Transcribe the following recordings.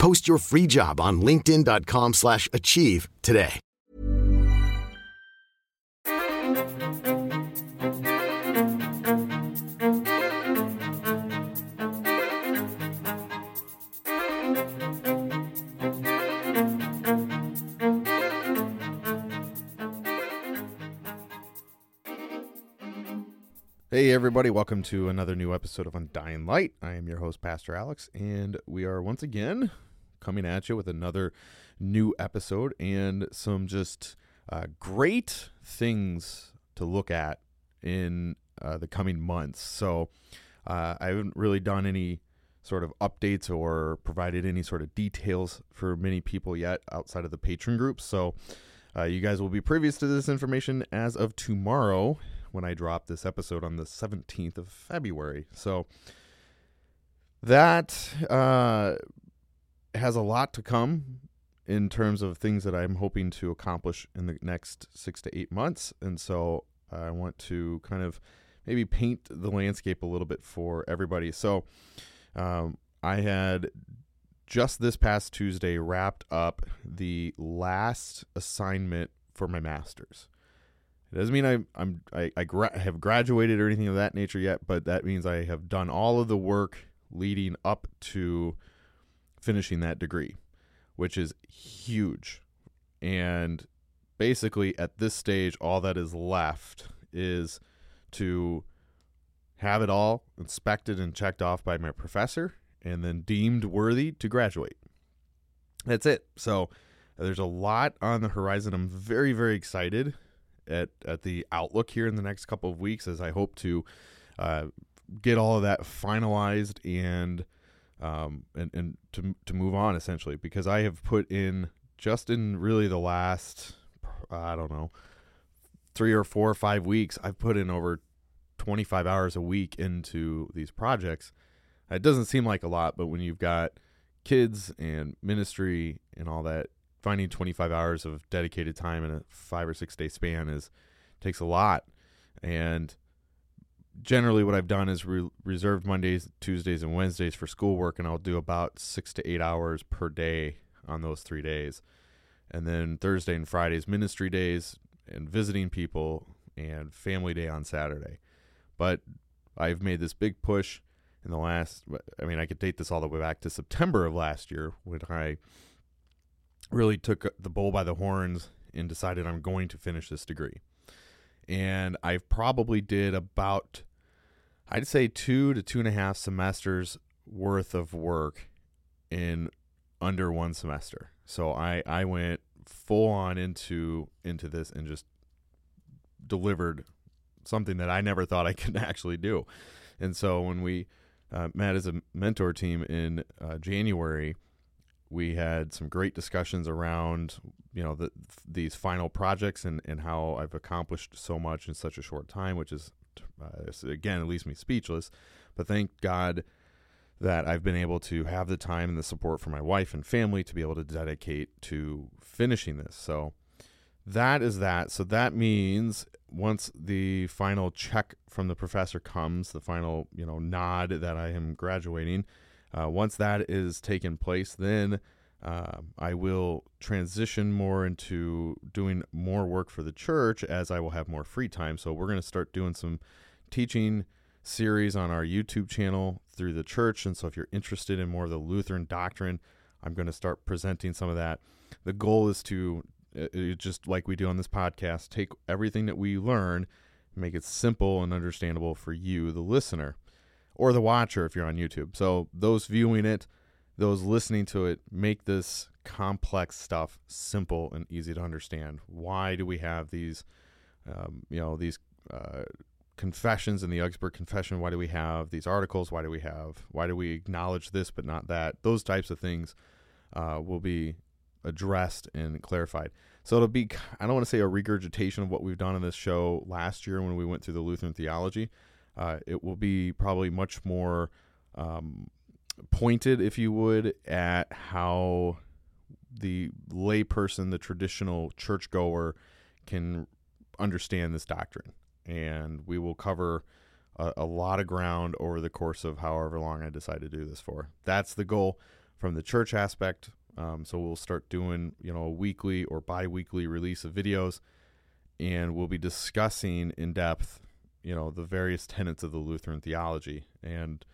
Post your free job on linkedin.com/achieve slash achieve today. Hey, everybody, welcome to another new episode of Undying Light. I am your host, Pastor Alex, and we are once again coming at you with another new episode and some just uh, great things to look at in uh, the coming months. So, uh, I haven't really done any sort of updates or provided any sort of details for many people yet outside of the patron group. So, uh, you guys will be previous to this information as of tomorrow when I drop this episode on the 17th of February. So that uh, has a lot to come in terms of things that I'm hoping to accomplish in the next six to eight months. And so I want to kind of maybe paint the landscape a little bit for everybody. So um, I had just this past Tuesday wrapped up the last assignment for my master's. It doesn't mean I, I'm I, I gra- have graduated or anything of that nature yet, but that means I have done all of the work leading up to finishing that degree, which is huge. And basically, at this stage, all that is left is to have it all inspected and checked off by my professor and then deemed worthy to graduate. That's it. So there's a lot on the horizon. I'm very, very excited at at the outlook here in the next couple of weeks as I hope to uh, get all of that finalized and um, and and to to move on essentially because I have put in just in really the last I don't know three or four or five weeks I've put in over 25 hours a week into these projects. It doesn't seem like a lot, but when you've got kids and ministry and all that, finding 25 hours of dedicated time in a five or six day span is takes a lot and generally what i've done is re- reserved mondays tuesdays and wednesdays for schoolwork and i'll do about six to eight hours per day on those three days and then thursday and fridays ministry days and visiting people and family day on saturday but i've made this big push in the last i mean i could date this all the way back to september of last year when i really took the bull by the horns and decided I'm going to finish this degree. And I've probably did about, I'd say, two to two and a half semesters worth of work in under one semester. So I, I went full on into into this and just delivered something that I never thought I could actually do. And so when we uh, met as a mentor team in uh, January, we had some great discussions around you know the, these final projects and, and how I've accomplished so much in such a short time, which is uh, again it leaves me speechless. But thank God that I've been able to have the time and the support from my wife and family to be able to dedicate to finishing this. So that is that. So that means once the final check from the professor comes, the final you know nod that I am graduating uh, once that is taken place, then Um, I will transition more into doing more work for the church as I will have more free time. So we're going to start doing some teaching series on our YouTube channel through the church. And so if you're interested in more of the Lutheran doctrine, I'm going to start presenting some of that. The goal is to, uh, uh, just like we do on this podcast, take everything that we learn, make it simple and understandable for you, the listener, or the watcher if you're on YouTube. So those viewing it, those listening to it, make this complex stuff simple and easy to understand. Why do we have these, um, you know, these uh, confessions in the Augsburg Confession? Why do we have these articles? Why do we have? Why do we acknowledge this but not that? Those types of things uh, will be addressed and clarified. So it'll be, I don't want to say a regurgitation of what we've done in this show last year when we went through the Lutheran theology. Uh, it will be probably much more um, pointed, if you would, at how the layperson, the traditional churchgoer, can understand this doctrine and we will cover a, a, lot of ground over the course of however long I decide to do this for. That's the goal from the church aspect. Um, so we'll start doing, you know, a weekly or bi-weekly release of videos, and we'll be discussing in depth, you know, the various tenets of the Lutheran theology. And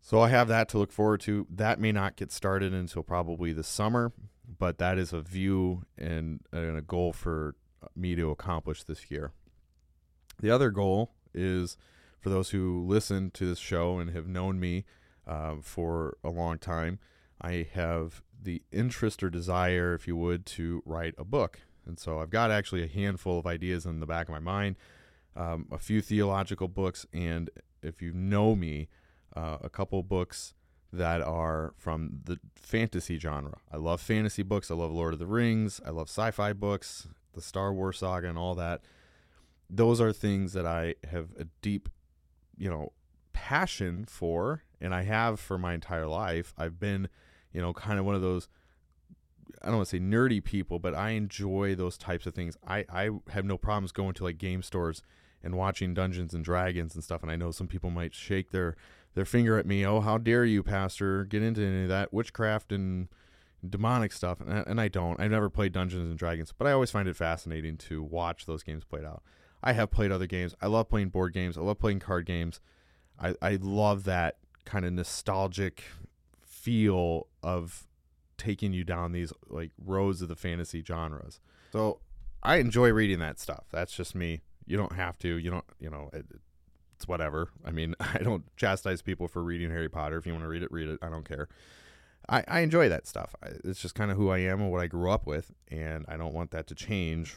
so I have that to look forward to. That may not get started until probably the summer, but that is a view and, and a goal for me to accomplish this year. The other goal is for those who listen to this show and have known me uh, for a long time, I have the interest or desire, if you would, to write a book. And so I've got actually a handful of ideas in the back of my mind, um, a few theological books, and if you know me, uh, a couple books that are from the fantasy genre. I love fantasy books. I love Lord of the Rings. I love sci fi books, the Star Wars saga, and all that those are things that I have a deep, you know, passion for, and I have for my entire life. I've been, you know, kind of one of those. I don't want to say nerdy people, but I enjoy those types of things. I, I have no problems going to like game stores and watching Dungeons and Dragons and stuff. And I know some people might shake their their finger at me. Oh, how dare you, Pastor, get into any of that witchcraft and demonic stuff? And, and I don't. I've never played Dungeons and Dragons, but I always find it fascinating to watch those games played out. I have played other games. I love playing board games. I love playing card games. I, I love that kind of nostalgic feel of taking you down these like roads of the fantasy genres. So I enjoy reading that stuff. That's just me. You don't have to. You don't. You know. It, it's whatever. I mean, I don't chastise people for reading Harry Potter. If you want to read it, read it. I don't care. I, I enjoy that stuff. It's just kind of who I am and what I grew up with, and I don't want that to change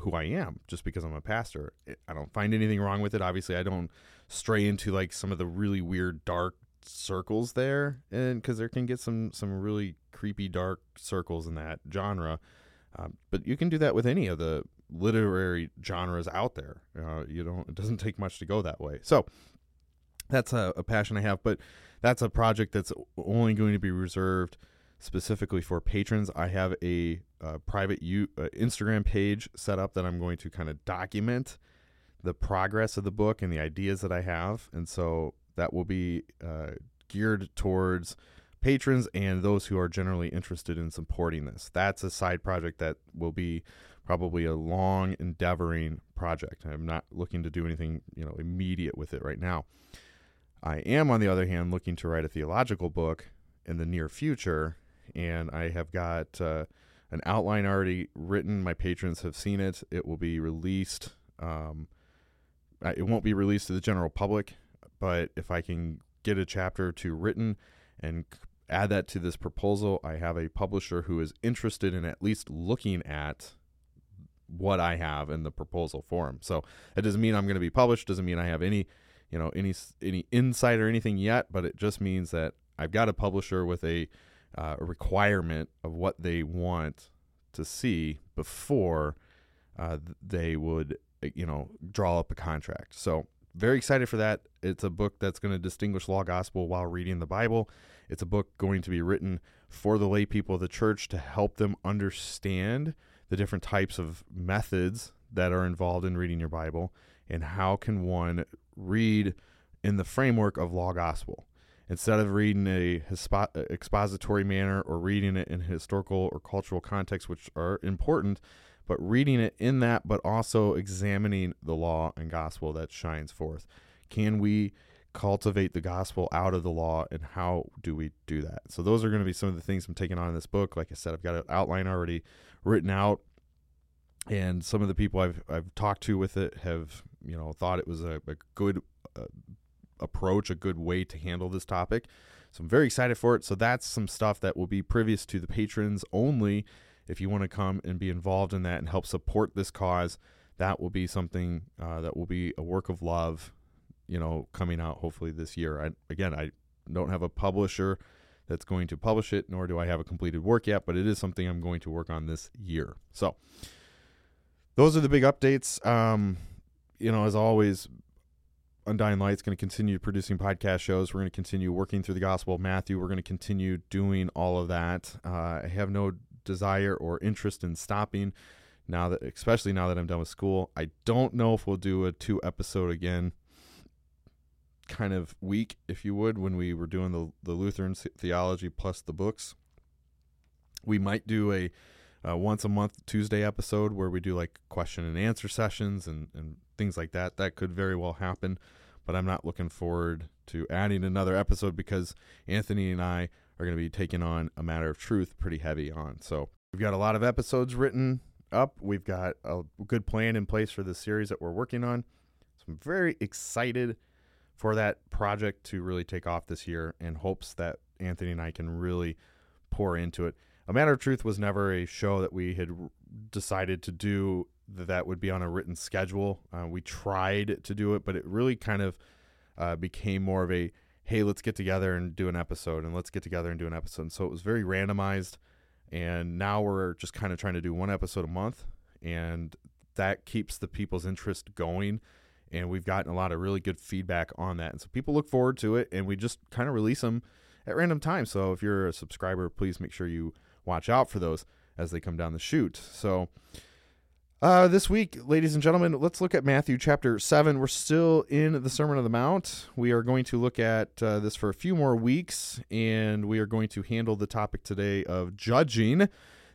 who I am just because I'm a pastor. I don't find anything wrong with it. Obviously, I don't stray into like some of the really weird dark circles there, and because there can get some some really creepy dark circles in that genre. Um, but you can do that with any of the literary genres out there. Uh, you don't. It doesn't take much to go that way. So that's a, a passion I have. But that's a project that's only going to be reserved specifically for patrons. I have a, uh, private U, uh, Instagram page set up that I'm going to kind of document the progress of the book and the ideas that I have, and so that will be uh, geared towards patrons and those who are generally interested in supporting this. That's a side project that will be probably a long endeavoring project. I'm not looking to do anything, you know, immediate with it right now. I am on the other hand looking to write a theological book in the near future and I have got uh, an outline already written. My patrons have seen it. It will be released. Um, it won't be released to the general public, but if I can get a chapter or two written and add that to this proposal, I have a publisher who is interested in at least looking at what I have in the proposal form. So it doesn't mean I'm going to be published. Doesn't mean I have any, you know, any any insight or anything yet. But it just means that I've got a publisher with a uh, requirement of what they want to see before uh, they would, uh, you know, draw up a contract. So very excited for that. It's a book that's going to distinguish law gospel while reading the Bible. It's a book going to be written for the lay people of the church to help them understand the different types of methods that are involved in reading your Bible and how can one read in the framework of law gospel. instead of reading a expository manner or reading it in historical or cultural context, which are important, but reading it in that, but also examining the law and gospel that shines forth. Can we cultivate the gospel out of the law and how do we do that? So, those are going to be some of the things I'm taking on in this book. Like I said, I've got an outline already written out. And some of the people I've I've talked to with it have you know thought it was a, a good uh, approach, a good way to handle this topic. So I'm very excited for it. So that's some stuff that will be previous to the patrons only. If you want to come and be involved in that and help support this cause, that will be something uh, that will be a work of love, you know, coming out hopefully this year. I, again, I don't have a publisher that's going to publish it, nor do I have a completed work yet, but it is something I'm going to work on this year. So those are the big updates. Um, you know, as always, Undying Light's going to continue producing podcast shows. We're going to continue working through the Gospel of Matthew. We're going to continue doing all of that. Uh, I have no desire or interest in stopping now that, especially now that I'm done with school. I don't know if we'll do a two episode again kind of week, if you would, when we were doing the the Lutheran theology plus the books. We might do a uh, once a month Tuesday episode where we do like question and answer sessions and, and things like that. That could very well happen, but I'm not looking forward to adding another episode because Anthony and I are going to be taking on a matter of truth pretty heavy on. So we've got a lot of episodes written up. We've got a good plan in place for the series that we're working on. So I'm very excited for that project to really take off this year and hopes that Anthony and I can really pour into it. A Matter of Truth was never a show that we had decided to do that, that would be on a written schedule. Uh, we tried to do it, but it really kind of uh, became more of a hey, let's get together and do an episode, and let's get together and do an episode. And so it was very randomized. And now we're just kind of trying to do one episode a month, and that keeps the people's interest going. And we've gotten a lot of really good feedback on that. And so people look forward to it, and we just kind of release them at random times. So if you're a subscriber, please make sure you watch out for those as they come down the chute. So, uh, this week, ladies and gentlemen, let's look at Matthew chapter 7. We're still in the Sermon on the Mount. We are going to look at uh, this for a few more weeks, and we are going to handle the topic today of judging.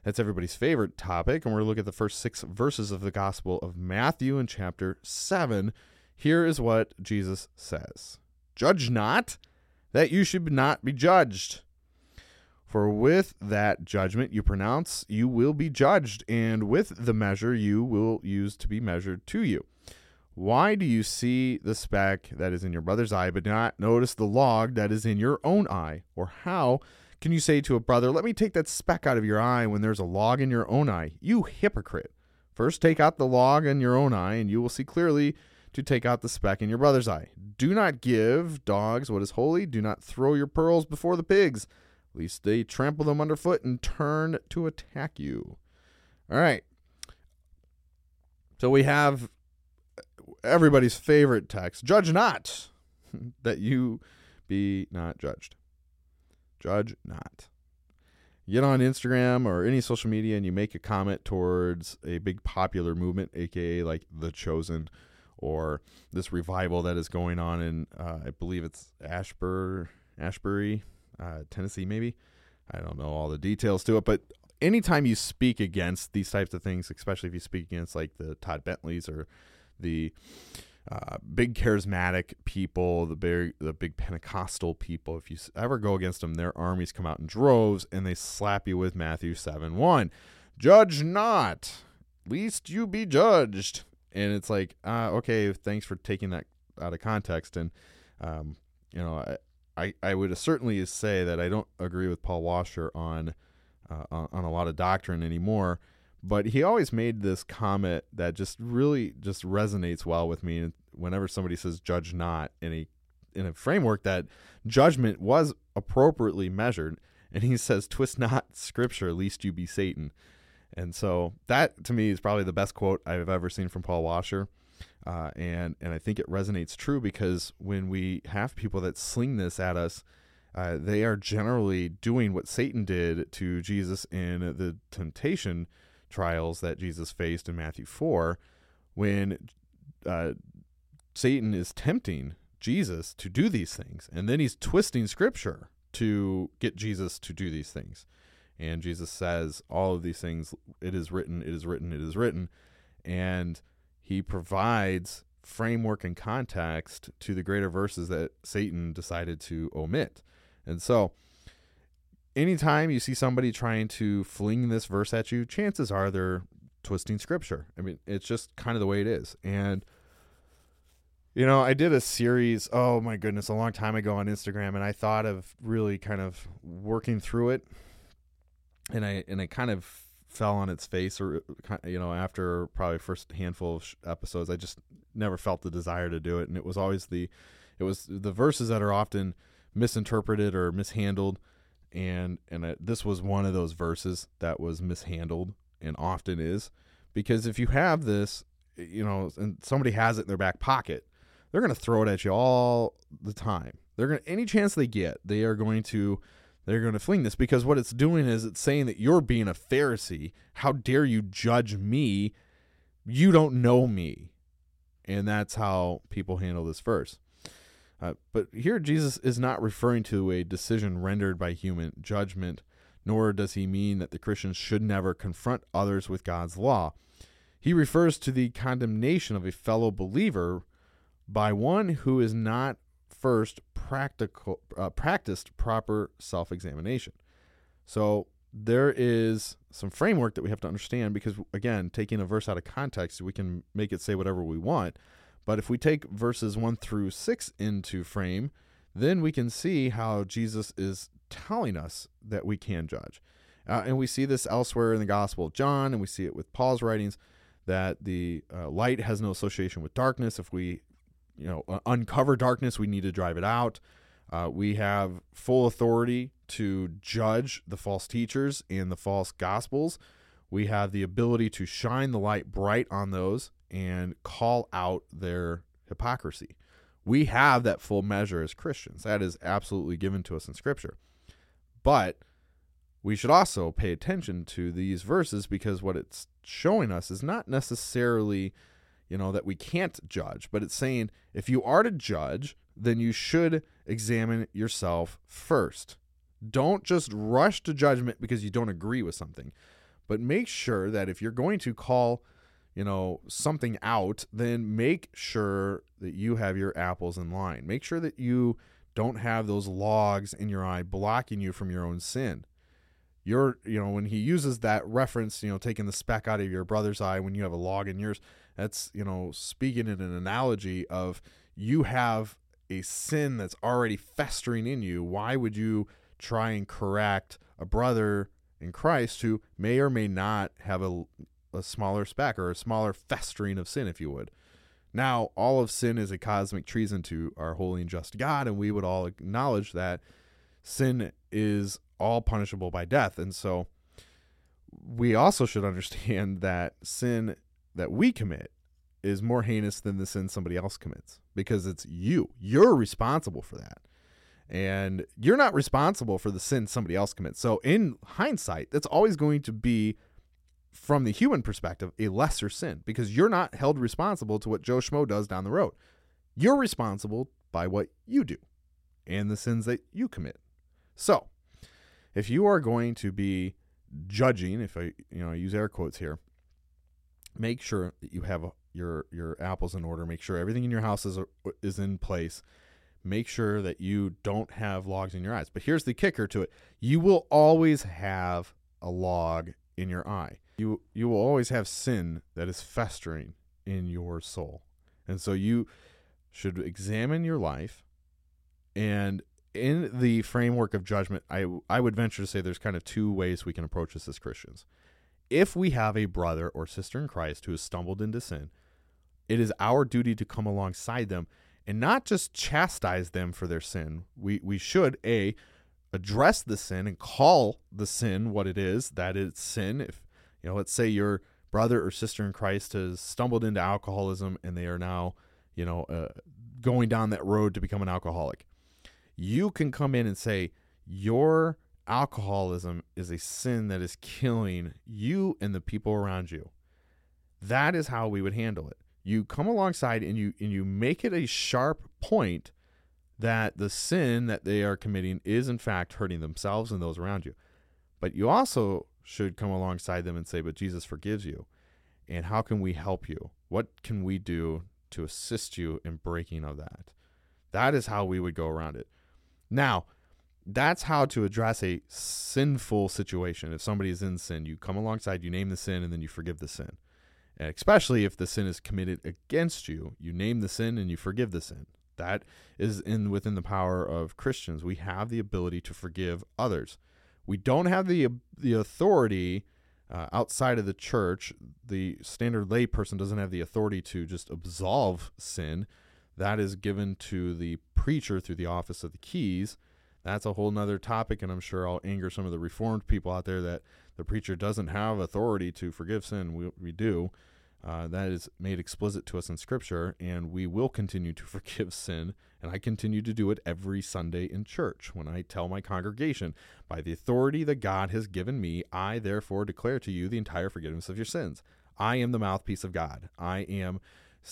That's everybody's favorite topic. And we're going to look at the first six verses of the Gospel of Matthew in chapter 7. Here is what Jesus says Judge not, that you should not be judged. For with that judgment you pronounce, you will be judged, and with the measure you will use to be measured to you. Why do you see the speck that is in your brother's eye, but not notice the log that is in your own eye? Or how can you say to a brother, Let me take that speck out of your eye when there's a log in your own eye? You hypocrite! First take out the log in your own eye, and you will see clearly to take out the speck in your brother's eye. Do not give dogs what is holy. Do not throw your pearls before the pigs lest they trample them underfoot and turn to attack you. All right. So we have everybody's favorite text Judge not, that you be not judged. Judge not. get on Instagram or any social media and you make a comment towards a big popular movement, aka like The Chosen, or this revival that is going on in, uh, I believe it's Ashbur, Ashbury, uh, Tennessee, maybe. I don't know all the details to it, but anytime you speak against these types of things, especially if you speak against like the Todd Bentleys or the uh, big charismatic people, the big the big Pentecostal people, if you ever go against them, their armies come out in droves and they slap you with Matthew seven one, judge not, least you be judged, and it's like, uh, okay, thanks for taking that out of context, and um, you know, I, I would certainly say that I don't agree with Paul Washer on, uh, on a lot of doctrine anymore, but he always made this comment that just really just resonates well with me. Whenever somebody says "judge not" in a in a framework that judgment was appropriately measured, and he says "twist not Scripture, lest you be Satan," and so that to me is probably the best quote I've ever seen from Paul Washer. Uh, and and I think it resonates true because when we have people that sling this at us, uh, they are generally doing what Satan did to Jesus in the temptation trials that Jesus faced in Matthew four, when uh, Satan is tempting Jesus to do these things. And then he's twisting scripture to get Jesus to do these things. And Jesus says all of these things, it is written, it is written, it is written. And he provides framework and context to the greater verses that Satan decided to omit. And so, anytime you see somebody trying to fling this verse at you, chances are they're twisting scripture. I mean, it's just kind of the way it is. And you know, I did a series, oh my goodness, a long time ago on Instagram and I thought of really kind of working through it. And I and I kind of fell on its face or you know, after probably first handful of episodes, I just never felt the desire to do it and it was always the it was the verses that are often misinterpreted or mishandled and and this was one of those verses that was mishandled and often is because if you have this you know and somebody has it in their back pocket they're going to throw it at you all the time. They're going to any chance they get they are going to they're going to fling this because what it's doing is it's saying that you're being a pharisee. How dare you judge me? You don't know me. And that's how people handle this verse uh, but here jesus is not referring to a decision rendered by human judgment nor does he mean that the Christians should never confront others with God's law. He refers to the condemnation of a fellow believer by one who is not first practical uh, practiced proper self-examination. So there is some framework that we have to understand because again, taking a verse out of context, we can make it say whatever we want. But if we take verses 1 through 6 into frame, then we can see how Jesus is telling us that we can judge. Uh, and we see this elsewhere in the Gospel of John, and we see it with Paul's writings that the uh, light has no association with darkness. If we, you know, uncover darkness, we need to drive it out. Uh, we have full authority to judge the false teachers and the false gospels. We have the ability to shine the light bright on those and call out their hypocrisy. We have that full measure as Christians. That is absolutely given to us in Scripture. But we should also pay attention to these verses because what it's showing us is not necessarily, you know, that we can't judge, but it's saying if you are to judge, then you should examine yourself first. Don't just rush to judgment because you don't agree with something, but make sure that if you're going to call, you know, something out, then make sure that you have your apples in line. Make sure that you don't have those logs in your eye blocking you from your own sin. You're, you know, when he uses that reference, you know, taking the speck out of your brother's eye when you have a log in yours, that's, you know, speaking in an analogy of you have a sin that's already festering in you. Why would you try and correct a brother in Christ who may or may not have a, a smaller speck or a smaller festering of sin, if you would? Now, all of sin is a cosmic treason to our holy and just God, and we would all acknowledge that sin is all punishable by death. And so we also should understand that sin that we commit is more heinous than the sin somebody else commits because it's you. You're responsible for that. And you're not responsible for the sin somebody else commits. So, in hindsight, that's always going to be from the human perspective, a lesser sin because you're not held responsible to what Joe Schmo does down the road. You're responsible by what you do and the sins that you commit. So, if you are going to be judging, if I you know I use air quotes here, make sure that you have your your apples in order. Make sure everything in your house is is in place. Make sure that you don't have logs in your eyes. But here's the kicker to it: you will always have a log in your eye you you will always have sin that is festering in your soul. And so you should examine your life and in the framework of judgment, I I would venture to say there's kind of two ways we can approach this as Christians. If we have a brother or sister in Christ who has stumbled into sin, it is our duty to come alongside them and not just chastise them for their sin. We we should a address the sin and call the sin what it is, that it's sin. If you know, let's say your brother or sister in Christ has stumbled into alcoholism and they are now, you know, uh, going down that road to become an alcoholic. You can come in and say, Your alcoholism is a sin that is killing you and the people around you. That is how we would handle it. You come alongside and you and you make it a sharp point that the sin that they are committing is in fact hurting themselves and those around you. But you also should come alongside them and say, But Jesus forgives you. And how can we help you? What can we do to assist you in breaking of that? That is how we would go around it. Now, that's how to address a sinful situation. If somebody is in sin, you come alongside, you name the sin, and then you forgive the sin. And especially if the sin is committed against you, you name the sin and you forgive the sin. That is in within the power of Christians. We have the ability to forgive others. We don't have the the authority uh, outside of the church. The standard lay person doesn't have the authority to just absolve sin. That is given to the preacher through the office of the keys. That's a whole nother topic, and I'm sure I'll anger some of the reformed people out there that the preacher doesn't have authority to forgive sin. We, we do. Uh, that is made explicit to us in Scripture, and we will continue to forgive sin. And I continue to do it every Sunday in church when I tell my congregation, by the authority that God has given me, I therefore declare to you the entire forgiveness of your sins. I am the mouthpiece of God. I am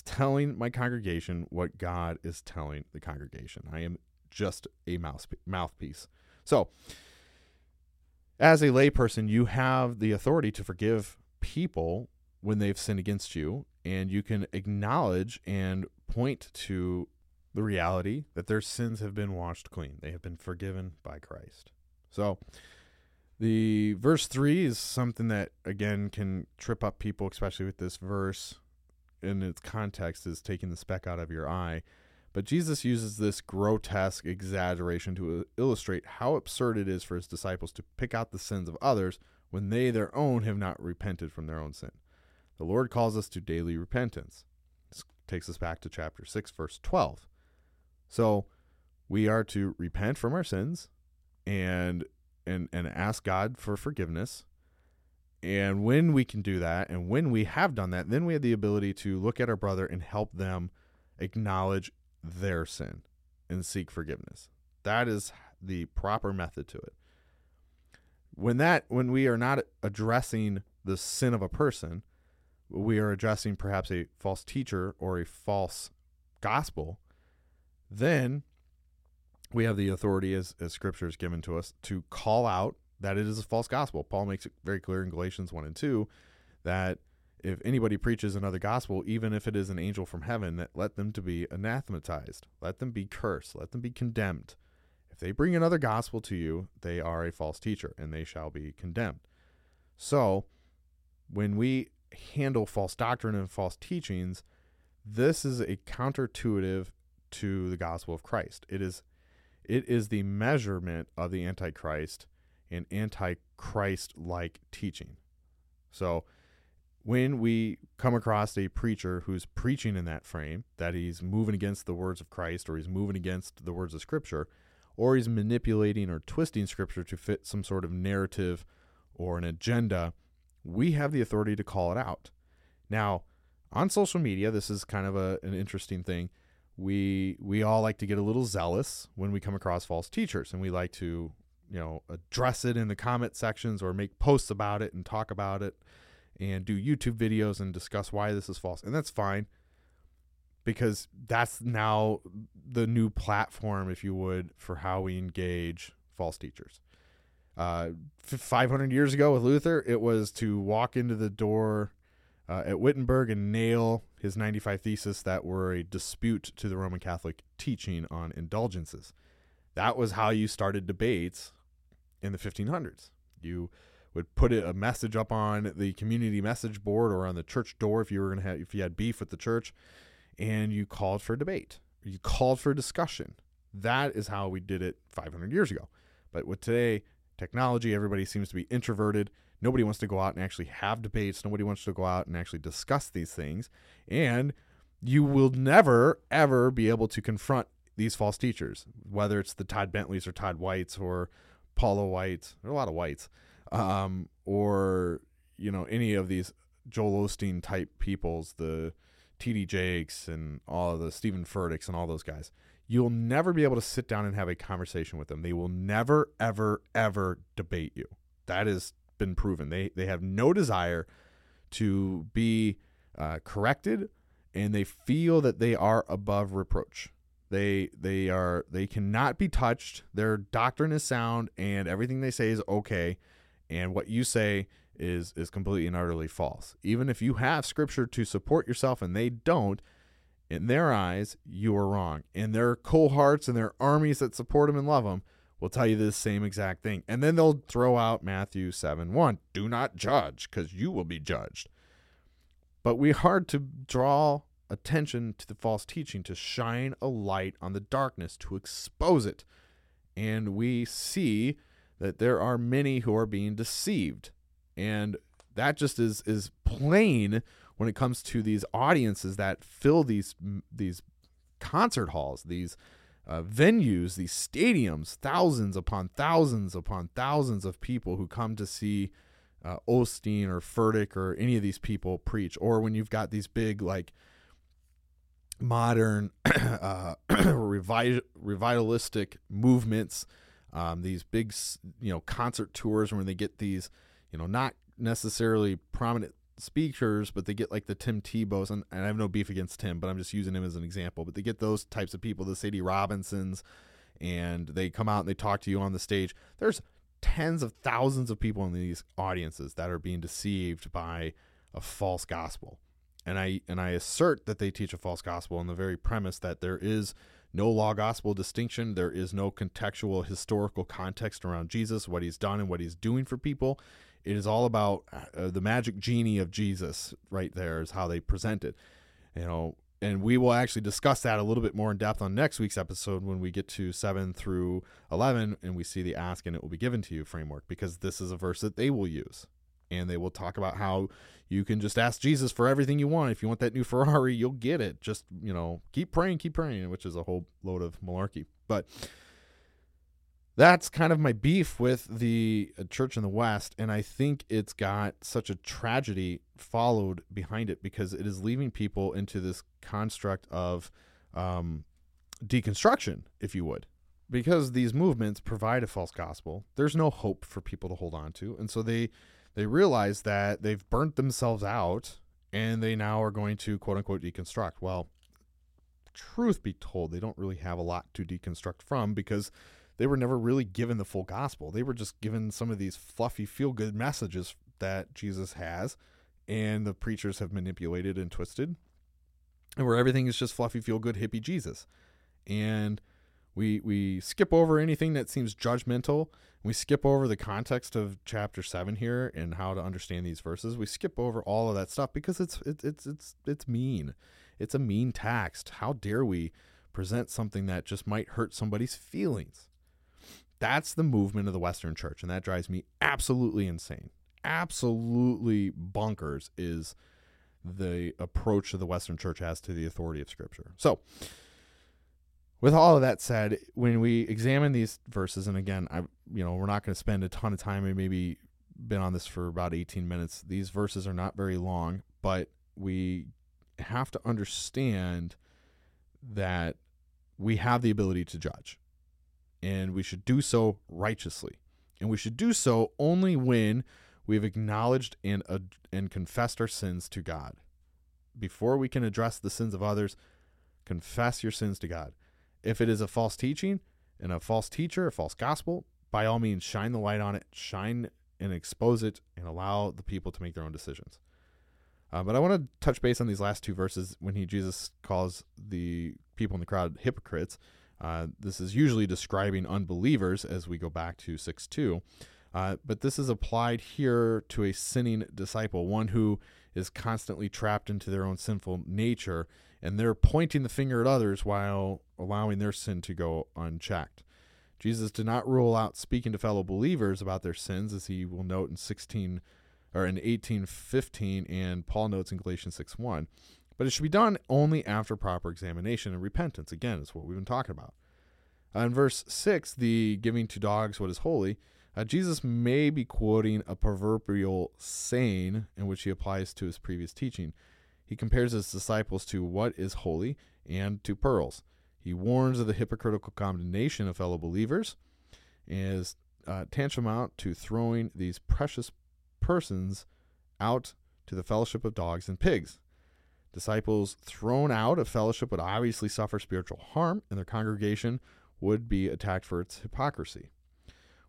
telling my congregation what God is telling the congregation. I am just a mouthpiece. So, as a layperson, you have the authority to forgive people when they've sinned against you, and you can acknowledge and point to the reality that their sins have been washed clean. They have been forgiven by Christ. So, the verse 3 is something that, again, can trip up people, especially with this verse in its context, is taking the speck out of your eye. But Jesus uses this grotesque exaggeration to illustrate how absurd it is for his disciples to pick out the sins of others when they, their own, have not repented from their own sin. The Lord calls us to daily repentance. This takes us back to chapter 6, verse 12. So we are to repent from our sins and and and ask God for forgiveness. And when we can do that and when we have done that, then we have the ability to look at our brother and help them acknowledge their sin and seek forgiveness. That is the proper method to it. When that when we are not addressing the sin of a person, we are addressing perhaps a false teacher or a false gospel, then we have the authority as, as scripture is given to us to call out that it is a false gospel. Paul makes it very clear in Galatians 1 and 2 that if anybody preaches another gospel, even if it is an angel from heaven, that let them to be anathematized, let them be cursed, let them be condemned. If they bring another gospel to you, they are a false teacher and they shall be condemned. So, when we handle false doctrine and false teachings, this is a counterintuitive to the gospel of Christ. It is it is the measurement of the antichrist and antichrist like teaching. So when we come across a preacher who's preaching in that frame, that he's moving against the words of Christ or he's moving against the words of Scripture, or he's manipulating or twisting Scripture to fit some sort of narrative or an agenda we have the authority to call it out. Now, on social media, this is kind of a, an interesting thing. We we all like to get a little zealous when we come across false teachers, and we like to you know address it in the comment sections or make posts about it and talk about it and do YouTube videos and discuss why this is false, and that's fine because that's now the new platform, if you would, for how we engage false teachers. Uh, 500 years ago with Luther, it was to walk into the door uh, at Wittenberg and nail his 95 theses that were a dispute to the Roman Catholic teaching on indulgences. That was how you started debates in the 1500s. You would put a message up on the community message board or on the church door if you were going to have if you had beef with the church and you called for debate. You called for discussion. That is how we did it 500 years ago. But with today, technology. Everybody seems to be introverted. Nobody wants to go out and actually have debates. Nobody wants to go out and actually discuss these things. And you will never, ever be able to confront these false teachers, whether it's the Todd Bentleys or Todd Whites or Paula White. There are a lot of Whites. Um, or, you know, any of these Joel Osteen type peoples, the TD Jakes and all the Steven Furticks and all those guys you'll never be able to sit down and have a conversation with them. They will never, ever, ever debate you. That has been proven. They they have no desire to be uh, corrected, and they feel that they are above reproach. They they are they cannot be touched. Their doctrine is sound and everything they say is okay and what you say is is completely and utterly false. Even if you have scripture to support yourself and they don't, in their eyes, you are wrong. And their cohorts and their armies that support them and love them will tell you the same exact thing. And then they'll throw out Matthew 7 1. Do not judge, because you will be judged. But we hard to draw attention to the false teaching, to shine a light on the darkness, to expose it. And we see that there are many who are being deceived. And that just is is plain when it comes to these audiences that fill these these concert halls, these uh, venues, these stadiums, thousands upon thousands upon thousands of people who come to see uh, Osteen or Furtick or any of these people preach, or when you've got these big like modern uh, revi- revitalistic movements, um, these big you know concert tours where they get these you know not necessarily prominent speakers, but they get like the Tim Tebows, and, and I have no beef against Tim, but I'm just using him as an example. But they get those types of people, the Sadie Robinsons, and they come out and they talk to you on the stage. There's tens of thousands of people in these audiences that are being deceived by a false gospel. And I and I assert that they teach a false gospel on the very premise that there is no law gospel distinction. There is no contextual historical context around Jesus, what he's done and what he's doing for people. It is all about uh, the magic genie of Jesus, right there, is how they present it. You know, and we will actually discuss that a little bit more in depth on next week's episode when we get to 7 through 11 and we see the ask and it will be given to you framework because this is a verse that they will use. And they will talk about how you can just ask Jesus for everything you want. If you want that new Ferrari you'll get it. Just you know keep praying keep praying which is a whole load of malarkey. But that's kind of my beef with the uh, church in the West. And I think it's got such a tragedy followed behind it because it is leaving people into this construct of um, deconstruction, if you would. Because these movements provide a false gospel, there's no hope for people to hold on to. And so they they realize that they've burnt themselves out and they now are going to quote unquote deconstruct. Well, truth be told, they don't really have a lot to deconstruct from because they were never really given the full gospel. They were just given some of these fluffy, feel good messages that Jesus has, and the preachers have manipulated and twisted, and where everything is just fluffy, feel good, hippie Jesus. And we we skip over anything that seems judgmental. We skip over the context of chapter seven here and how to understand these verses. We skip over all of that stuff because it's it's it's it's it's mean. It's a mean text. How dare we present something that just might hurt somebody's feelings? That's the movement of the Western church, and that drives me absolutely insane. Absolutely bonkers is the approach that the Western church has to the authority of Scripture. So, with all of that said, when we examine these verses, and again, I you know we're not going to spend a ton of time. We maybe been on this for about 18 minutes. These verses are not very long, but we have to understand that we have the ability to judge and we should do so righteously. And we should do so only when we've acknowledged and, uh, and confessed our sins to God. Before we can address the sins of others, confess your sins to God. If it is a false teaching and a false teacher, a false gospel, by all means, shine the light on it, shine and expose it, and allow the people to make their own decisions. Uh, but I want to touch base on these last two verses when he Jesus calls the people in the crowd hypocrites. Uh, this is usually describing unbelievers as we go back to 6 2. Uh, but this is applied here to a sinning disciple, one who is constantly trapped into their own sinful nature, and they're pointing the finger at others while allowing their sin to go unchecked. Jesus did not rule out speaking to fellow believers about their sins, as he will note in 16 or in 1815, and Paul notes in Galatians 6 1. But it should be done only after proper examination and repentance. Again, is what we've been talking about. Uh, in verse 6, the giving to dogs what is holy, uh, Jesus may be quoting a proverbial saying in which he applies to his previous teaching. He compares his disciples to what is holy and to pearls. He warns of the hypocritical condemnation of fellow believers is uh, tantamount to throwing these precious persons out to the fellowship of dogs and pigs. Disciples thrown out of fellowship would obviously suffer spiritual harm, and their congregation would be attacked for its hypocrisy.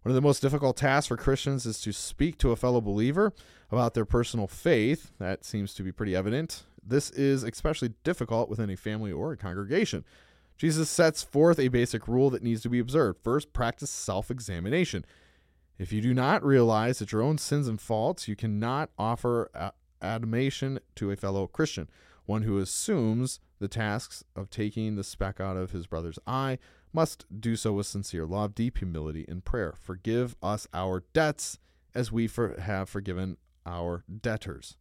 One of the most difficult tasks for Christians is to speak to a fellow believer about their personal faith. That seems to be pretty evident. This is especially difficult within a family or a congregation. Jesus sets forth a basic rule that needs to be observed. First, practice self examination. If you do not realize that your own sins and faults, you cannot offer admonition to a fellow Christian, one who assumes the tasks of taking the speck out of his brother's eye must do so with sincere love, deep humility, and prayer. Forgive us our debts as we for, have forgiven our debtors.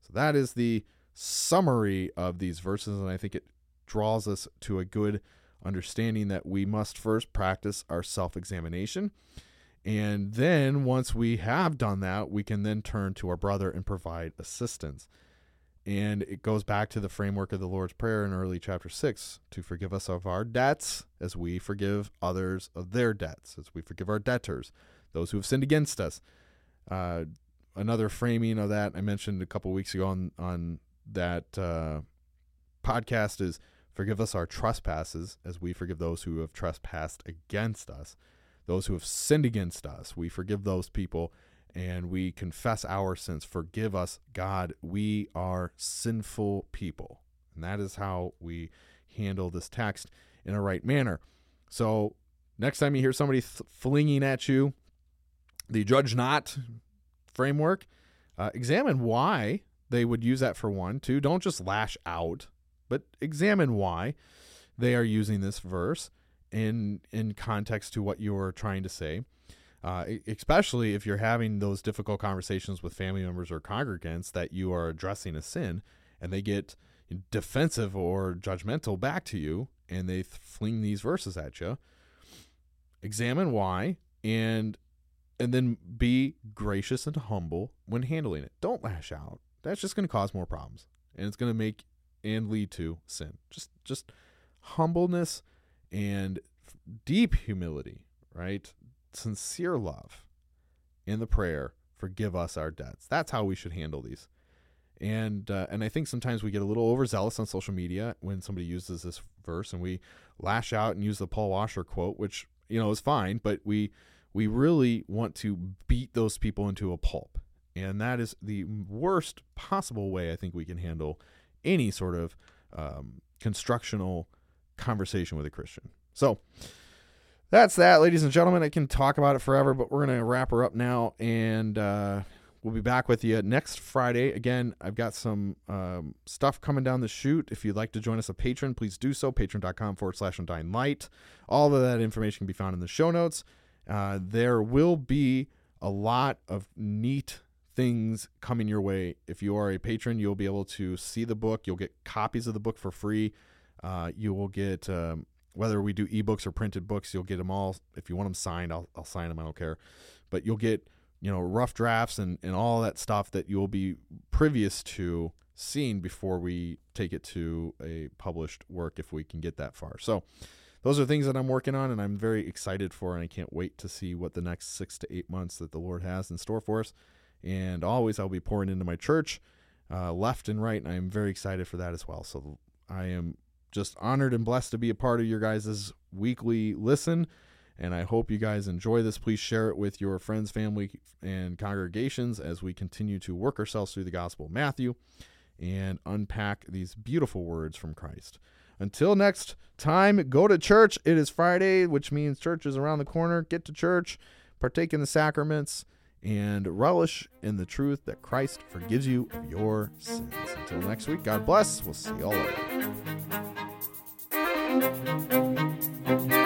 So that is the summary of these verses, and I think it draws us to a good understanding that we must first practice our self examination. And then, once we have done that, we can then turn to our brother and provide assistance. And it goes back to the framework of the Lord's Prayer in early chapter 6 to forgive us of our debts as we forgive others of their debts, as we forgive our debtors, those who have sinned against us. Uh, another framing of that I mentioned a couple weeks ago on, on that uh, podcast is forgive us our trespasses as we forgive those who have trespassed against us. Those who have sinned against us, we forgive those people and we confess our sins. Forgive us, God. We are sinful people. And that is how we handle this text in a right manner. So, next time you hear somebody th- flinging at you the judge not framework, uh, examine why they would use that for one. Two, don't just lash out, but examine why they are using this verse in in context to what you're trying to say uh, especially if you're having those difficult conversations with family members or congregants that you are addressing a sin and they get defensive or judgmental back to you and they fling these verses at you examine why and and then be gracious and humble when handling it. Don't lash out. That's just going to cause more problems and it's going to make and lead to sin. Just just humbleness and deep humility right sincere love in the prayer, forgive us our debts. That's how we should handle these. And uh, and I think sometimes we get a little overzealous on social media when somebody uses this verse and we lash out and use the Paul Washer quote, which you know is fine, but we we really want to beat those people into a pulp. And that is the worst possible way I think we can handle any sort of um, constructional conversation with a Christian. So, that's that, ladies and gentlemen. I can talk about it forever, but we're going to wrap her up now, and uh, we'll be back with you next Friday. Again, I've got some um, stuff coming down the chute. If you'd like to join us a patron, please do so. Patreon.com forward slash Undying Light. All of that information can be found in the show notes. Uh, there will be a lot of neat things coming your way. If you are a patron, you'll be able to see the book. You'll get copies of the book for free. Uh, you will get um, whether we do ebooks or printed books, you'll get them all. If you want them signed, I'll, I'll sign them. I don't care. But you'll get, you know, rough drafts and, and all that stuff that you'll be previous to seeing before we take it to a published work if we can get that far. So those are things that I'm working on and I'm very excited for and I can't wait to see what the next six to eight months that the Lord has in store for us. And always I'll be pouring into my church uh, left and right, and I'm very excited for that as well. So I am just honored and blessed to be a part of your guys' weekly listen. And I hope you guys enjoy this. Please share it with your friends, family, and congregations as we continue to work ourselves through the Gospel of Matthew and unpack these beautiful words from Christ. Until next time, go to church. It is Friday, which means church is around the corner. Get to church, partake in the sacraments, and relish in the truth that Christ forgives you of your sins. Until next week, God bless. We'll see y'all later thank you